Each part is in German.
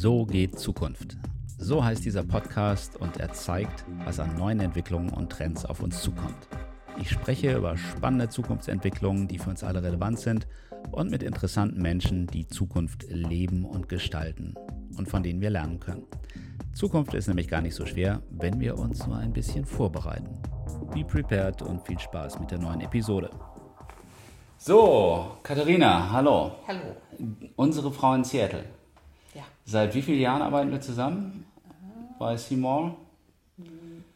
So geht Zukunft. So heißt dieser Podcast und er zeigt, was an neuen Entwicklungen und Trends auf uns zukommt. Ich spreche über spannende Zukunftsentwicklungen, die für uns alle relevant sind und mit interessanten Menschen, die Zukunft leben und gestalten und von denen wir lernen können. Zukunft ist nämlich gar nicht so schwer, wenn wir uns nur ein bisschen vorbereiten. Be prepared und viel Spaß mit der neuen Episode. So, Katharina, hallo. Hallo. Unsere Frau in Seattle. Seit wie vielen Jahren arbeiten wir zusammen bei Seymour?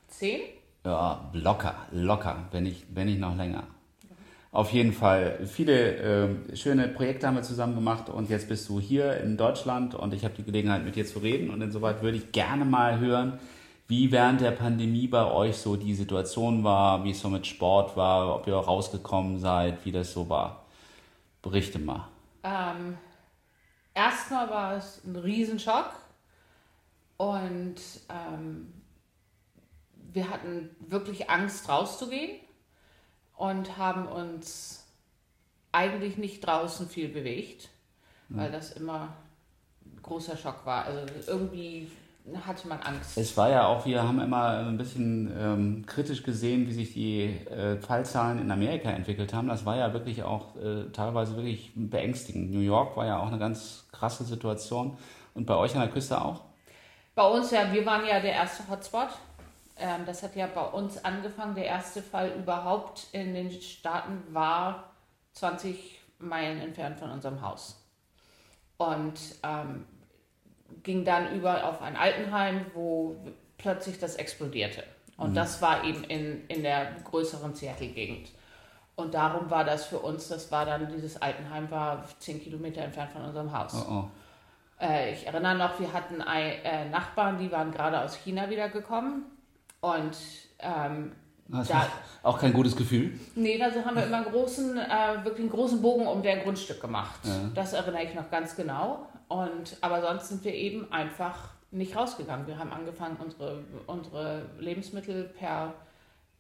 Zehn? Ja, locker, locker, wenn nicht, wenn nicht noch länger. Auf jeden Fall. Viele äh, schöne Projekte haben wir zusammen gemacht und jetzt bist du hier in Deutschland und ich habe die Gelegenheit mit dir zu reden und insoweit würde ich gerne mal hören, wie während der Pandemie bei euch so die Situation war, wie es so mit Sport war, ob ihr rausgekommen seid, wie das so war. Berichte mal. Ähm, erstmal war es ein Riesenschock und ähm, wir hatten wirklich Angst rauszugehen und haben uns eigentlich nicht draußen viel bewegt, weil das immer ein großer Schock war. Also irgendwie hatte man Angst. Es war ja auch, wir haben immer ein bisschen ähm, kritisch gesehen, wie sich die äh, Fallzahlen in Amerika entwickelt haben. Das war ja wirklich auch äh, teilweise wirklich beängstigend. New York war ja auch eine ganz krasse Situation. Und bei euch an der Küste auch? Bei uns ja, wir waren ja der erste Hotspot. Ähm, das hat ja bei uns angefangen. Der erste Fall überhaupt in den Staaten war 20 Meilen entfernt von unserem Haus. Und ähm, ging dann über auf ein Altenheim, wo plötzlich das explodierte. Und mhm. das war eben in, in der größeren Seattle-Gegend. Und darum war das für uns, das war dann, dieses Altenheim war 10 Kilometer entfernt von unserem Haus. Oh, oh. Äh, ich erinnere noch, wir hatten ein, äh, Nachbarn, die waren gerade aus China wiedergekommen. Und ähm, das da, auch kein gutes Gefühl? Nee, also haben wir immer einen großen, äh, wirklich einen großen Bogen um der Grundstück gemacht. Ja. Das erinnere ich noch ganz genau. Und, aber sonst sind wir eben einfach nicht rausgegangen. Wir haben angefangen, unsere, unsere Lebensmittel per,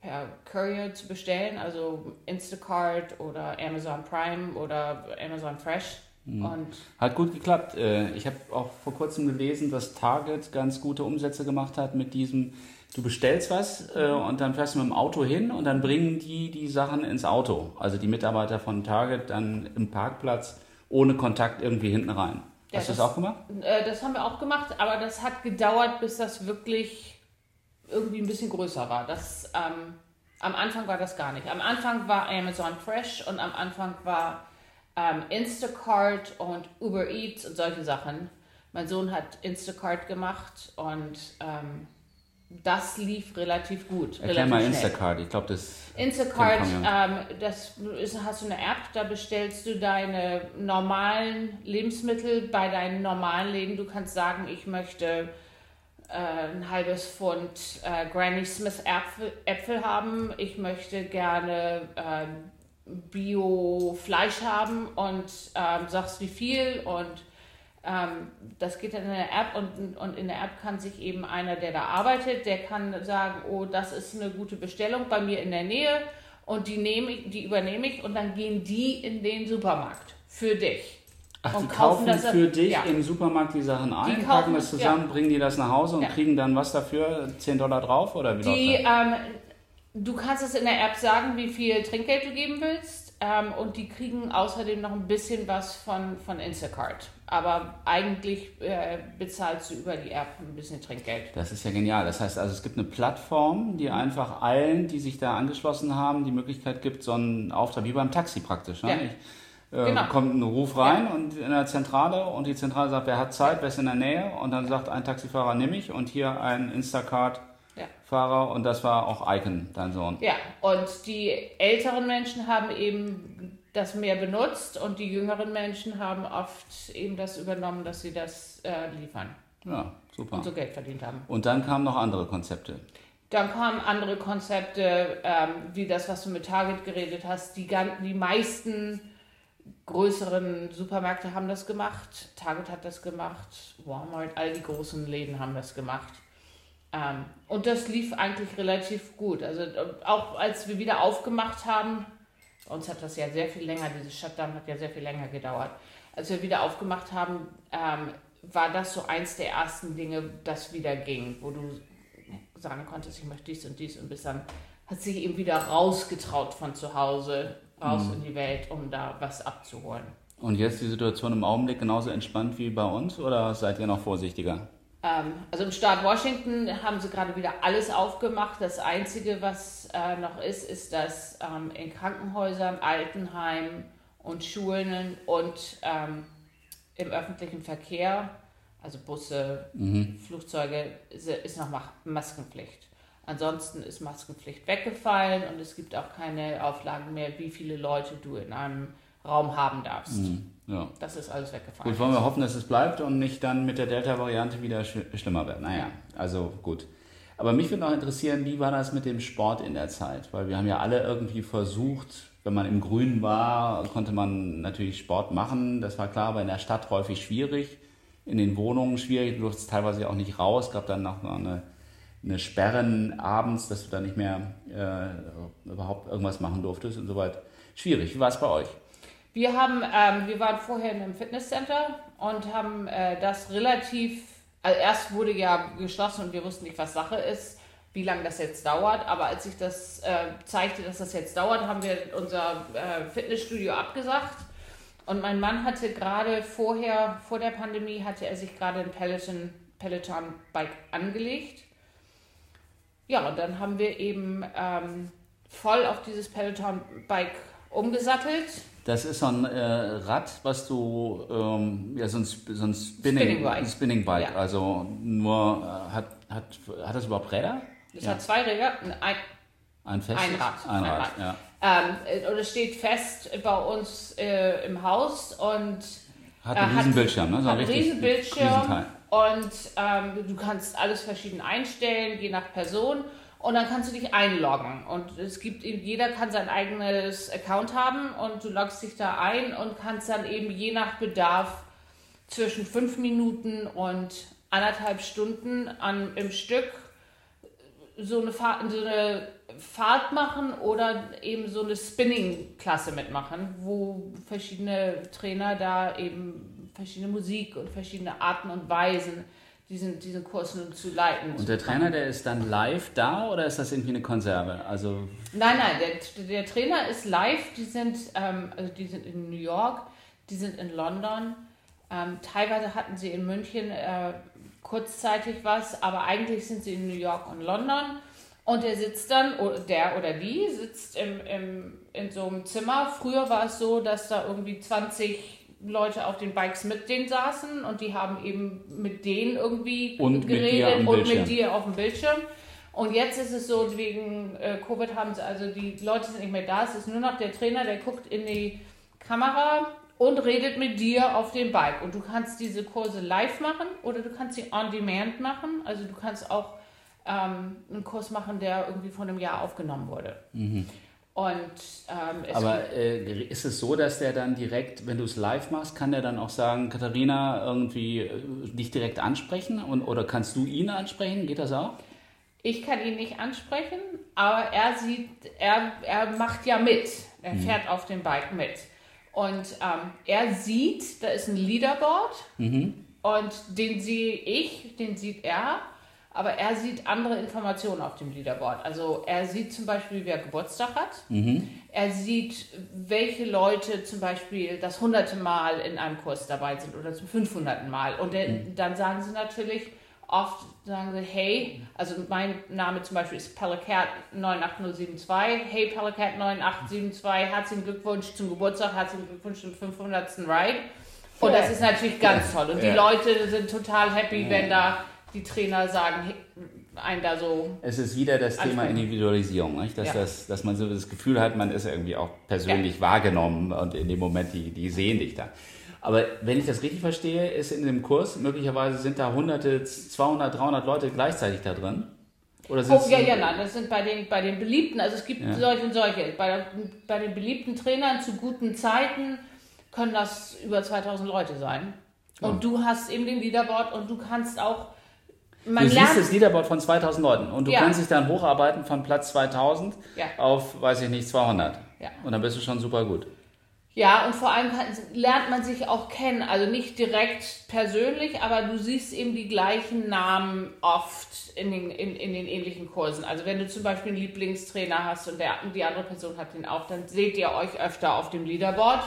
per Courier zu bestellen, also Instacart oder Amazon Prime oder Amazon Fresh. Mhm. Und hat gut geklappt. Äh, ich habe auch vor kurzem gelesen, dass Target ganz gute Umsätze gemacht hat mit diesem, du bestellst was äh, und dann fährst du mit dem Auto hin und dann bringen die die Sachen ins Auto. Also die Mitarbeiter von Target dann im Parkplatz ohne Kontakt irgendwie hinten rein. Ja, Hast du das, das auch gemacht? Äh, das haben wir auch gemacht, aber das hat gedauert, bis das wirklich irgendwie ein bisschen größer war. Das, ähm, am Anfang war das gar nicht. Am Anfang war Amazon Fresh und am Anfang war ähm, Instacart und Uber Eats und solche Sachen. Mein Sohn hat Instacart gemacht und ähm, das lief relativ gut. Erklär relativ mal Instacart, ich glaube, das. Instacart, ähm, das ist, hast du eine App, da bestellst du deine normalen Lebensmittel bei deinen normalen Läden. Du kannst sagen, ich möchte äh, ein halbes Pfund äh, Granny Smith Äpfel, Äpfel, haben, ich möchte gerne äh, Bio-Fleisch haben und ähm, sagst wie viel und das geht dann in der App und, und in der App kann sich eben einer, der da arbeitet, der kann sagen, oh, das ist eine gute Bestellung bei mir in der Nähe und die, nehme ich, die übernehme ich und dann gehen die in den Supermarkt für dich. Ach, und die kaufen, kaufen für dich ja. im Supermarkt die Sachen ein, die packen das zusammen, ja. bringen die das nach Hause und ja. kriegen dann was dafür? 10 Dollar drauf oder wie die, ähm, Du kannst es in der App sagen, wie viel Trinkgeld du geben willst ähm, und die kriegen außerdem noch ein bisschen was von, von Instacart aber eigentlich äh, bezahlst du über die App ein bisschen Trinkgeld. Das ist ja genial. Das heißt also, es gibt eine Plattform, die einfach allen, die sich da angeschlossen haben, die Möglichkeit gibt, so einen Auftrag, wie beim Taxi praktisch. Ne? Ja. Ich, äh, genau. kommt ein Ruf rein ja. und in der Zentrale und die Zentrale sagt, wer hat Zeit, wer ist in der Nähe und dann sagt ein Taxifahrer, nehme ich und hier ein Instacart. Fahrer und das war auch Icon, dein Sohn. Ja, und die älteren Menschen haben eben das mehr benutzt und die jüngeren Menschen haben oft eben das übernommen, dass sie das äh, liefern. Ja, super. Und so Geld verdient haben. Und dann kamen noch andere Konzepte. Dann kamen andere Konzepte, ähm, wie das, was du mit Target geredet hast. Die, die meisten größeren Supermärkte haben das gemacht. Target hat das gemacht. Walmart, all die großen Läden haben das gemacht. Ähm, und das lief eigentlich relativ gut. Also auch als wir wieder aufgemacht haben, uns hat das ja sehr viel länger, dieses Shutdown hat ja sehr viel länger gedauert. Als wir wieder aufgemacht haben, ähm, war das so eins der ersten Dinge, das wieder ging, wo du sagen konntest, ich möchte dies und dies und bis dann hat sich eben wieder rausgetraut von zu Hause, raus mhm. in die Welt, um da was abzuholen. Und jetzt die Situation im Augenblick genauso entspannt wie bei uns oder seid ihr noch vorsichtiger? Ähm, also im Staat Washington haben sie gerade wieder alles aufgemacht. Das Einzige, was äh, noch ist, ist, dass ähm, in Krankenhäusern, Altenheimen und Schulen und ähm, im öffentlichen Verkehr, also Busse, mhm. Flugzeuge, ist noch Maskenpflicht. Ansonsten ist Maskenpflicht weggefallen und es gibt auch keine Auflagen mehr, wie viele Leute du in einem Raum haben darfst. Mhm. Ja. Das ist alles weggefallen. Gut, wollen wir hoffen, dass es bleibt und nicht dann mit der Delta-Variante wieder sch schlimmer wird. Naja, also gut. Aber mich würde noch interessieren, wie war das mit dem Sport in der Zeit? Weil wir haben ja alle irgendwie versucht, wenn man im Grünen war, konnte man natürlich Sport machen. Das war klar, aber in der Stadt häufig schwierig. In den Wohnungen schwierig. Du durftest teilweise auch nicht raus. Es gab dann noch eine, eine Sperren abends, dass du da nicht mehr äh, überhaupt irgendwas machen durftest und so weiter. Schwierig. Wie war es bei euch? Wir haben, ähm, wir waren vorher in einem Fitnesscenter und haben äh, das relativ, also erst wurde ja geschlossen und wir wussten nicht, was Sache ist, wie lange das jetzt dauert. Aber als sich das äh, zeigte, dass das jetzt dauert, haben wir unser äh, Fitnessstudio abgesagt. Und mein Mann hatte gerade vorher, vor der Pandemie, hatte er sich gerade ein Peloton, Peloton Bike angelegt. Ja, und dann haben wir eben ähm, voll auf dieses Peloton Bike umgesattelt das ist so ein äh, Rad, was du, ähm, ja, so ein, so ein Spinning, Spinning Bike. Spinning Bike. Ja. Also nur, äh, hat, hat, hat das überhaupt Räder? Das ja. hat zwei Räder, ein, ein, festes, ein Rad. Ein, Rad, Rad. ja. Ähm, und es steht fest bei uns äh, im Haus und hat einen riesen Bildschirm, ne? So hat einen riesen Bildschirm und ähm, du kannst alles verschieden einstellen, je nach Person und dann kannst du dich einloggen. Und es gibt eben, jeder kann sein eigenes Account haben und du loggst dich da ein und kannst dann eben je nach Bedarf zwischen fünf Minuten und anderthalb Stunden an, im Stück so eine, Fahrt, so eine Fahrt machen oder eben so eine Spinning-Klasse mitmachen, wo verschiedene Trainer da eben verschiedene Musik und verschiedene Arten und Weisen diesen, diesen Kurs nun zu leiten. Und der Trainer, der ist dann live da oder ist das irgendwie eine Konserve? Also nein, nein, der, der Trainer ist live. Die sind, ähm, also die sind in New York, die sind in London. Ähm, teilweise hatten sie in München äh, kurzzeitig was, aber eigentlich sind sie in New York und London. Und der sitzt dann, der oder die sitzt im, im, in so einem Zimmer. Früher war es so, dass da irgendwie 20 Leute auf den Bikes mit denen saßen und die haben eben mit denen irgendwie und geredet und mit dir auf dem Bildschirm. Und jetzt ist es so, wegen äh, Covid haben sie, also die Leute sind nicht mehr da, es ist nur noch der Trainer, der guckt in die Kamera und redet mit dir auf dem Bike. Und du kannst diese Kurse live machen oder du kannst sie on demand machen. Also du kannst auch ähm, einen Kurs machen, der irgendwie vor einem Jahr aufgenommen wurde. Mhm. Und, ähm, Aber äh, ist es so, dass der dann direkt, wenn du es live machst, kann der dann auch sagen, Katharina, irgendwie äh, dich direkt ansprechen? Und, oder kannst du ihn ansprechen? Geht das auch? Ich kann ihn nicht ansprechen, aber er sieht, er, er macht ja mit. Er mhm. fährt auf dem Bike mit. Und ähm, er sieht, da ist ein Leaderboard mhm. und den sehe ich, den sieht er aber er sieht andere Informationen auf dem Leaderboard. Also er sieht zum Beispiel, wer Geburtstag hat. Mhm. Er sieht, welche Leute zum Beispiel das hunderte Mal in einem Kurs dabei sind oder zum 500. Mal. Und mhm. dann sagen sie natürlich oft, sagen sie, hey, also mein Name zum Beispiel ist Pelicat 98072. Hey Pelicat 9872, herzlichen Glückwunsch zum Geburtstag, herzlichen Glückwunsch zum 500. Ride. Und das ist natürlich ganz toll. Und die Leute sind total happy, wenn da die Trainer sagen, ein da so. Es ist wieder das Thema Individualisierung, nicht? Dass, ja. das, dass man so das Gefühl hat, man ist irgendwie auch persönlich ja. wahrgenommen und in dem Moment, die, die sehen dich da. Aber wenn ich das richtig verstehe, ist in dem Kurs möglicherweise sind da hunderte, 200, 300 Leute gleichzeitig da drin. Oder oh, ja, ja, nein, das sind bei den, bei den beliebten, also es gibt ja. solche und solche. Bei, bei den beliebten Trainern zu guten Zeiten können das über 2000 Leute sein. Und oh. du hast eben den Leaderboard und du kannst auch man du siehst das Leaderboard von 2000 Leuten und du ja. kannst dich dann hocharbeiten von Platz 2000 ja. auf, weiß ich nicht, 200. Ja. Und dann bist du schon super gut. Ja, und vor allem lernt man sich auch kennen. Also nicht direkt persönlich, aber du siehst eben die gleichen Namen oft in den, in, in den ähnlichen Kursen. Also wenn du zum Beispiel einen Lieblingstrainer hast und der, die andere Person hat den auch, dann seht ihr euch öfter auf dem Leaderboard.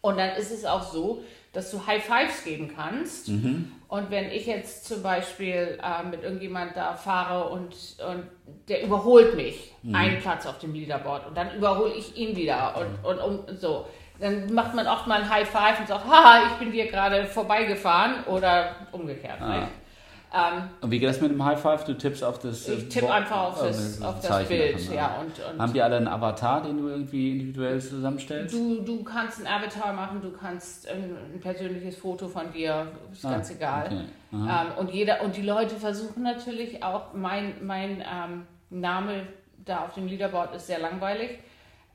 Und dann ist es auch so, dass du High Fives geben kannst. Mhm. Und wenn ich jetzt zum Beispiel äh, mit irgendjemand da fahre und, und der überholt mich mhm. einen Platz auf dem Leaderboard und dann überhole ich ihn wieder und, und, und so. Dann macht man oft mal ein High Five und sagt, haha, ich bin dir gerade vorbeigefahren oder umgekehrt. Ah. Ähm, und wie geht das mit dem High Five? Du tippst auf das. Ich tippe einfach auf das, auf das Bild, davon, ja. Und, und Haben die alle einen Avatar, den du irgendwie individuell zusammenstellst? Du, du kannst einen Avatar machen, du kannst ein, ein persönliches Foto von dir, ist ah, ganz egal. Okay. Ähm, und, jeder, und die Leute versuchen natürlich auch, mein, mein ähm, Name da auf dem Leaderboard ist sehr langweilig.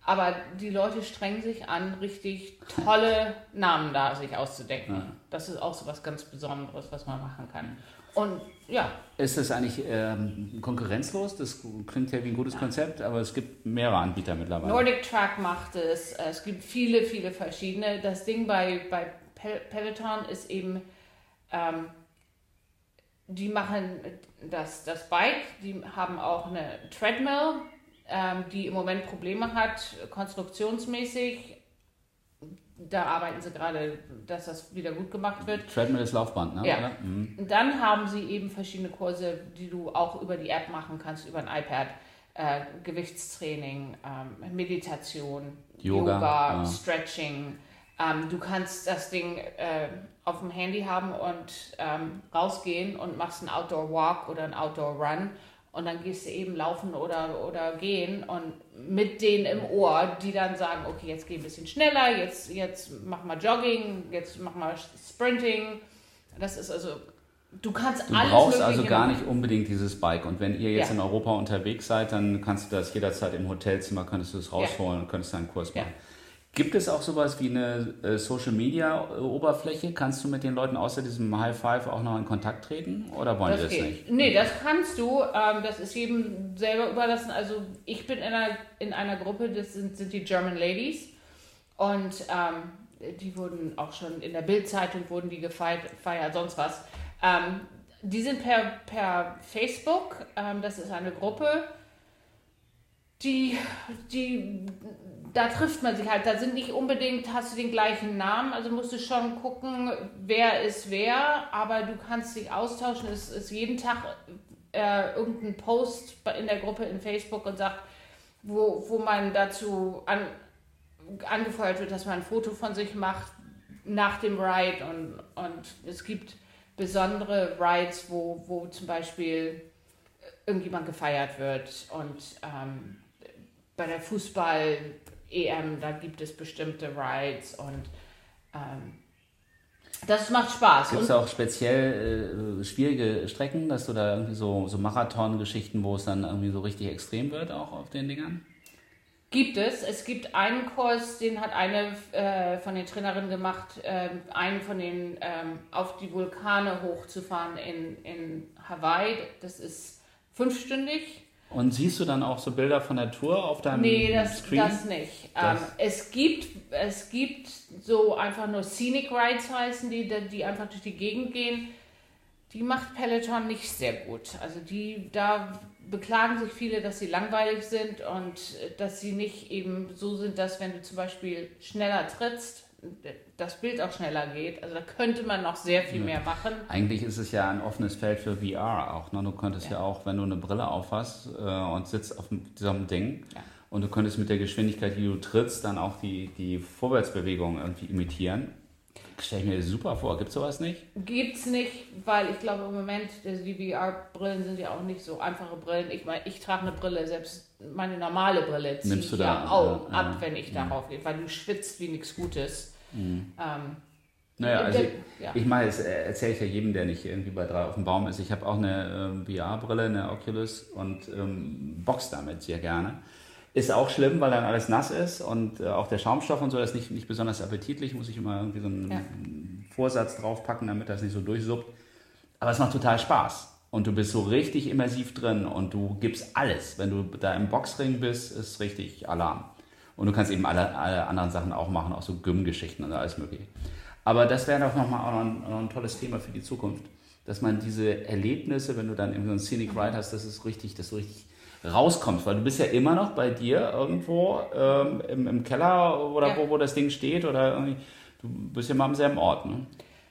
Aber die Leute strengen sich an, richtig tolle Namen da sich auszudenken. Ja. Das ist auch so was ganz Besonderes, was man machen kann. Und ja. Ist das eigentlich ähm, konkurrenzlos? Das klingt ja wie ein gutes ja. Konzept, aber es gibt mehrere Anbieter mittlerweile. Nordic Track macht es. Es gibt viele, viele verschiedene. Das Ding bei, bei Peloton ist eben, ähm, die machen das, das Bike, die haben auch eine Treadmill, ähm, die im Moment Probleme hat, konstruktionsmäßig da arbeiten sie gerade, dass das wieder gut gemacht wird. Treadmill ist Laufband, ne? Ja. Mhm. Und dann haben sie eben verschiedene Kurse, die du auch über die App machen kannst, über ein iPad. Äh, Gewichtstraining, ähm, Meditation, Yoga, Yoga ja. Stretching. Ähm, du kannst das Ding äh, auf dem Handy haben und ähm, rausgehen und machst einen Outdoor Walk oder einen Outdoor Run und dann gehst du eben laufen oder, oder gehen und mit denen im Ohr, die dann sagen, okay, jetzt geh ein bisschen schneller, jetzt, jetzt mach mal Jogging, jetzt mach mal Sprinting. Das ist also, du kannst du alles. Du brauchst also gar nicht unbedingt dieses Bike. Und wenn ihr jetzt ja. in Europa unterwegs seid, dann kannst du das jederzeit im Hotelzimmer, könntest du es rausholen ja. und könntest einen Kurs machen. Ja. Gibt es auch sowas wie eine äh, Social Media Oberfläche? Kannst du mit den Leuten außer diesem High Five auch noch in Kontakt treten oder wollen das die das geht. nicht? Nee, das kannst du. Ähm, das ist jedem selber überlassen. Also ich bin in einer, in einer Gruppe, das sind, sind die German Ladies und ähm, die wurden auch schon in der Bildzeitung wurden die gefeiert, gefeiert sonst was. Ähm, die sind per, per Facebook, ähm, das ist eine Gruppe, die, die da trifft man sich halt. Da sind nicht unbedingt, hast du den gleichen Namen, also musst du schon gucken, wer ist wer, aber du kannst dich austauschen. Es ist jeden Tag äh, irgendein Post in der Gruppe in Facebook und sagt, wo, wo man dazu an, angefeuert wird, dass man ein Foto von sich macht nach dem Ride und, und es gibt besondere Rides, wo, wo zum Beispiel irgendjemand gefeiert wird und ähm, bei der Fußball EM, da gibt es bestimmte Rides und ähm, das macht Spaß. Gibt es auch speziell äh, schwierige Strecken, dass du da irgendwie so, so Marathon-Geschichten, wo es dann irgendwie so richtig extrem wird, auch auf den Dingern? Gibt es. Es gibt einen Kurs, den hat eine äh, von den Trainerinnen gemacht, äh, einen von den ähm, auf die Vulkane hochzufahren in, in Hawaii. Das ist fünfstündig. Und siehst du dann auch so Bilder von der Tour auf deinem nee, das, Screen? das nicht. Das ähm, es, gibt, es gibt so einfach nur Scenic Rides heißen die, die einfach durch die Gegend gehen. Die macht Peloton nicht sehr gut. Also die, da beklagen sich viele, dass sie langweilig sind und dass sie nicht eben so sind, dass wenn du zum Beispiel schneller trittst, das Bild auch schneller geht. Also da könnte man noch sehr viel mehr machen. Eigentlich ist es ja ein offenes Feld für VR auch. Ne? Du könntest ja. ja auch, wenn du eine Brille aufhast äh, und sitzt auf diesem Ding ja. und du könntest mit der Geschwindigkeit, die du trittst, dann auch die, die Vorwärtsbewegung irgendwie imitieren. Stell ich mir das super vor. Gibt es sowas nicht? Gibt es nicht, weil ich glaube im Moment, die VR-Brillen sind ja auch nicht so einfache Brillen. Ich meine, ich trage eine Brille, selbst meine normale Brille ziehe ich ja auch ja, ab, ja, wenn ich darauf gehe, weil du schwitzt wie nichts Gutes. Mhm. Ähm, naja, also ich, ja. ich meine, das erzähle ich ja jedem, der nicht irgendwie bei drei auf dem Baum ist. Ich habe auch eine äh, VR-Brille, eine Oculus und ähm, box damit sehr gerne. Ist auch schlimm, weil dann alles nass ist und äh, auch der Schaumstoff und so ist nicht, nicht besonders appetitlich. Muss ich immer irgendwie so einen ja. Vorsatz draufpacken, damit das nicht so durchsuppt. Aber es macht total Spaß. Und du bist so richtig immersiv drin und du gibst alles. Wenn du da im Boxring bist, ist richtig Alarm. Und du kannst eben alle, alle anderen Sachen auch machen, auch so Gym-Geschichten und alles mögliche. Aber das wäre doch nochmal auch noch ein, noch ein tolles Thema für die Zukunft, dass man diese Erlebnisse, wenn du dann irgendwie so ein Scenic Ride hast, dass es richtig, dass du richtig rauskommst, weil du bist ja immer noch bei dir irgendwo ähm, im, im, Keller oder ja. wo, wo das Ding steht oder irgendwie, du bist ja mal am selben Ort. Ne?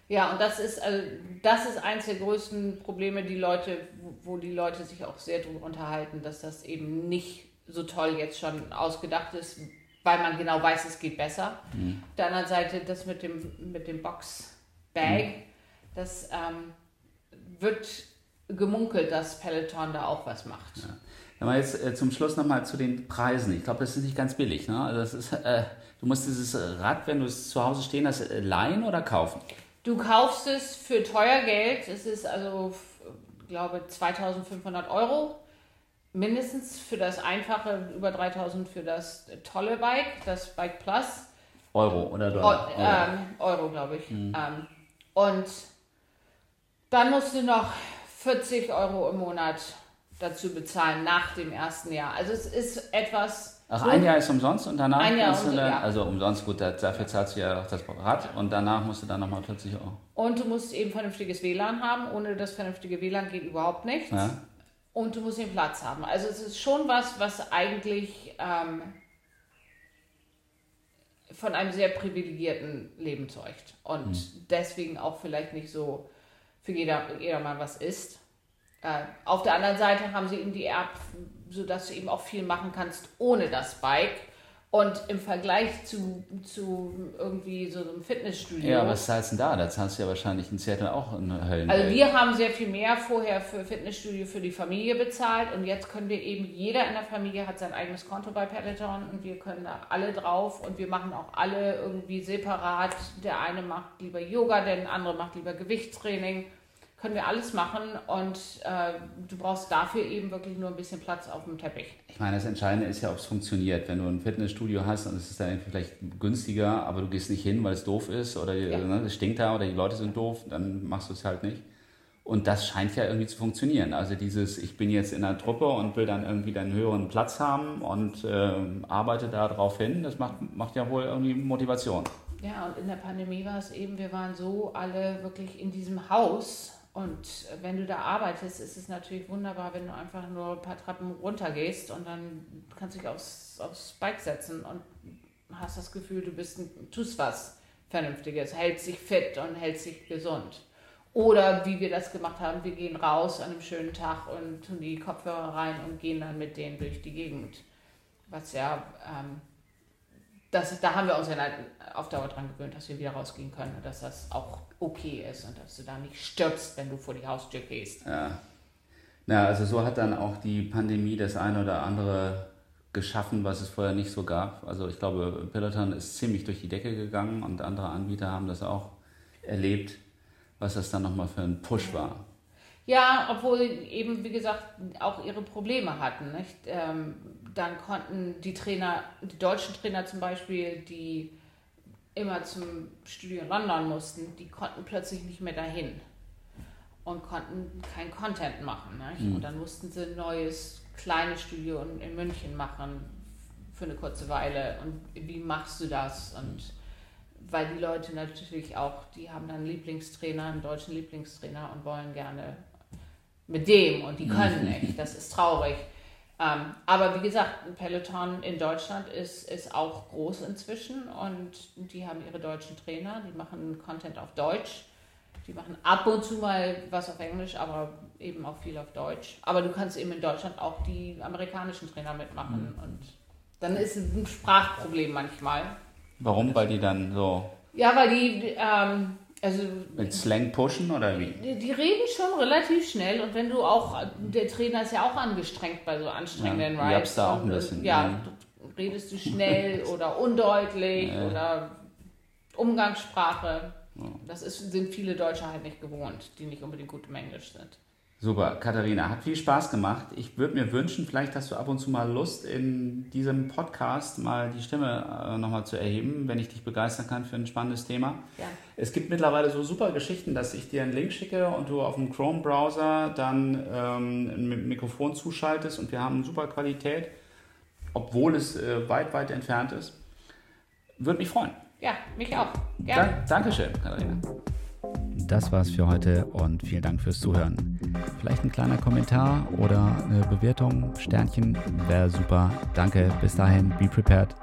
Ja, und das ist, also, das ist eines der größten Probleme, die Leute, wo die Leute sich auch sehr drüber unterhalten, dass das eben nicht so toll jetzt schon ausgedacht ist, weil man genau weiß, es geht besser. Mhm. Auf der anderen Seite das mit dem, mit dem Box-Bag, mhm. das ähm, wird gemunkelt, dass Peloton da auch was macht. Ja. Wir jetzt äh, zum Schluss nochmal zu den Preisen. Ich glaube, das ist nicht ganz billig. Ne? Also das ist, äh, du musst dieses Rad, wenn du es zu Hause stehen hast, äh, leihen oder kaufen? Du kaufst es für teuer Geld. Es ist also, ich glaube, 2500 Euro mindestens für das einfache, über 3000 für das tolle Bike, das Bike Plus. Euro oder Dollar? O ähm, Euro, glaube ich. Mhm. Ähm, und dann musst du noch 40 Euro im Monat dazu bezahlen nach dem ersten Jahr. Also es ist etwas. Ach, so ein Jahr ist umsonst und danach ein Jahr musst du dann, ja. also umsonst, gut, dafür zahlst du ja auch das Rad und danach musst du dann nochmal 40 Euro. Und du musst eben vernünftiges WLAN haben. Ohne das vernünftige WLAN geht überhaupt nichts. Ja und du musst den Platz haben. Also es ist schon was, was eigentlich ähm, von einem sehr privilegierten Leben zeugt und mhm. deswegen auch vielleicht nicht so für jeder, jedermann was ist. Äh, auf der anderen Seite haben sie eben die App, sodass du eben auch viel machen kannst ohne das Bike und im Vergleich zu, zu irgendwie so einem Fitnessstudio. Ja, was zahlst du denn da? Da zahlst du ja wahrscheinlich in Seattle auch eine Höllen. Also wir haben sehr viel mehr vorher für Fitnessstudio für die Familie bezahlt und jetzt können wir eben, jeder in der Familie hat sein eigenes Konto bei Peloton und wir können da alle drauf und wir machen auch alle irgendwie separat. Der eine macht lieber Yoga, der andere macht lieber Gewichtstraining können wir alles machen und äh, du brauchst dafür eben wirklich nur ein bisschen Platz auf dem Teppich. Ich meine, das Entscheidende ist ja, ob es funktioniert. Wenn du ein Fitnessstudio hast und es ist dann vielleicht günstiger, aber du gehst nicht hin, weil es doof ist oder ja. ne, es stinkt da oder die Leute sind doof, dann machst du es halt nicht. Und das scheint ja irgendwie zu funktionieren. Also dieses, ich bin jetzt in einer Truppe und will dann irgendwie einen höheren Platz haben und äh, arbeite da drauf hin, das macht, macht ja wohl irgendwie Motivation. Ja, und in der Pandemie war es eben, wir waren so alle wirklich in diesem Haus und wenn du da arbeitest, ist es natürlich wunderbar, wenn du einfach nur ein paar Treppen runtergehst und dann kannst du dich aufs, aufs Bike setzen und hast das Gefühl, du bist ein, tust was Vernünftiges, hältst dich fit und hältst dich gesund. Oder wie wir das gemacht haben, wir gehen raus an einem schönen Tag und tun die Kopfhörer rein und gehen dann mit denen durch die Gegend. Was ja ähm, das, da haben wir uns ja auf Dauer dran gewöhnt, dass wir wieder rausgehen können und dass das auch okay ist und dass du da nicht stirbst, wenn du vor die Haustür gehst. Ja. Na, also so hat dann auch die Pandemie das eine oder andere geschaffen, was es vorher nicht so gab. Also ich glaube, Peloton ist ziemlich durch die Decke gegangen und andere Anbieter haben das auch erlebt, was das dann nochmal für ein Push war. Ja, obwohl eben, wie gesagt, auch ihre Probleme hatten. Nicht? Ähm, dann konnten die Trainer, die deutschen Trainer zum Beispiel, die immer zum Studio in London mussten, die konnten plötzlich nicht mehr dahin und konnten kein Content machen. Mhm. Und dann mussten sie ein neues kleines Studio in, in, München machen für eine kurze Weile. Und wie machst du das? Und weil die Leute natürlich auch, die haben dann einen Lieblingstrainer, einen deutschen Lieblingstrainer und wollen gerne mit dem und die können mhm. nicht. Das ist traurig. Ähm, aber wie gesagt, ein Peloton in Deutschland ist, ist auch groß inzwischen und die haben ihre deutschen Trainer, die machen Content auf Deutsch. Die machen ab und zu mal was auf Englisch, aber eben auch viel auf Deutsch. Aber du kannst eben in Deutschland auch die amerikanischen Trainer mitmachen. Mhm. Und dann ist es ein Sprachproblem manchmal. Warum? Weil die dann so. Ja, weil die ähm, also, Mit Slang pushen oder wie? Die, die, reden schon relativ schnell und wenn du auch, der Trainer ist ja auch angestrengt bei so anstrengenden ja, Rides. da auch ein bisschen. Ja, ja. redest du schnell oder undeutlich ja. oder Umgangssprache. Das ist, sind viele Deutsche halt nicht gewohnt, die nicht unbedingt gut im Englisch sind. Super, Katharina, hat viel Spaß gemacht. Ich würde mir wünschen, vielleicht hast du ab und zu mal Lust, in diesem Podcast mal die Stimme äh, nochmal zu erheben, wenn ich dich begeistern kann für ein spannendes Thema. Ja. Es gibt mittlerweile so super Geschichten, dass ich dir einen Link schicke und du auf dem Chrome-Browser dann ähm, ein Mikrofon zuschaltest und wir haben super Qualität. obwohl es äh, weit, weit entfernt ist. Würde mich freuen. Ja, mich auch. Gerne. Dank, Dankeschön, Katharina. Das war's für heute und vielen Dank fürs Zuhören. Vielleicht ein kleiner Kommentar oder eine Bewertung, Sternchen, wäre super. Danke, bis dahin, be prepared.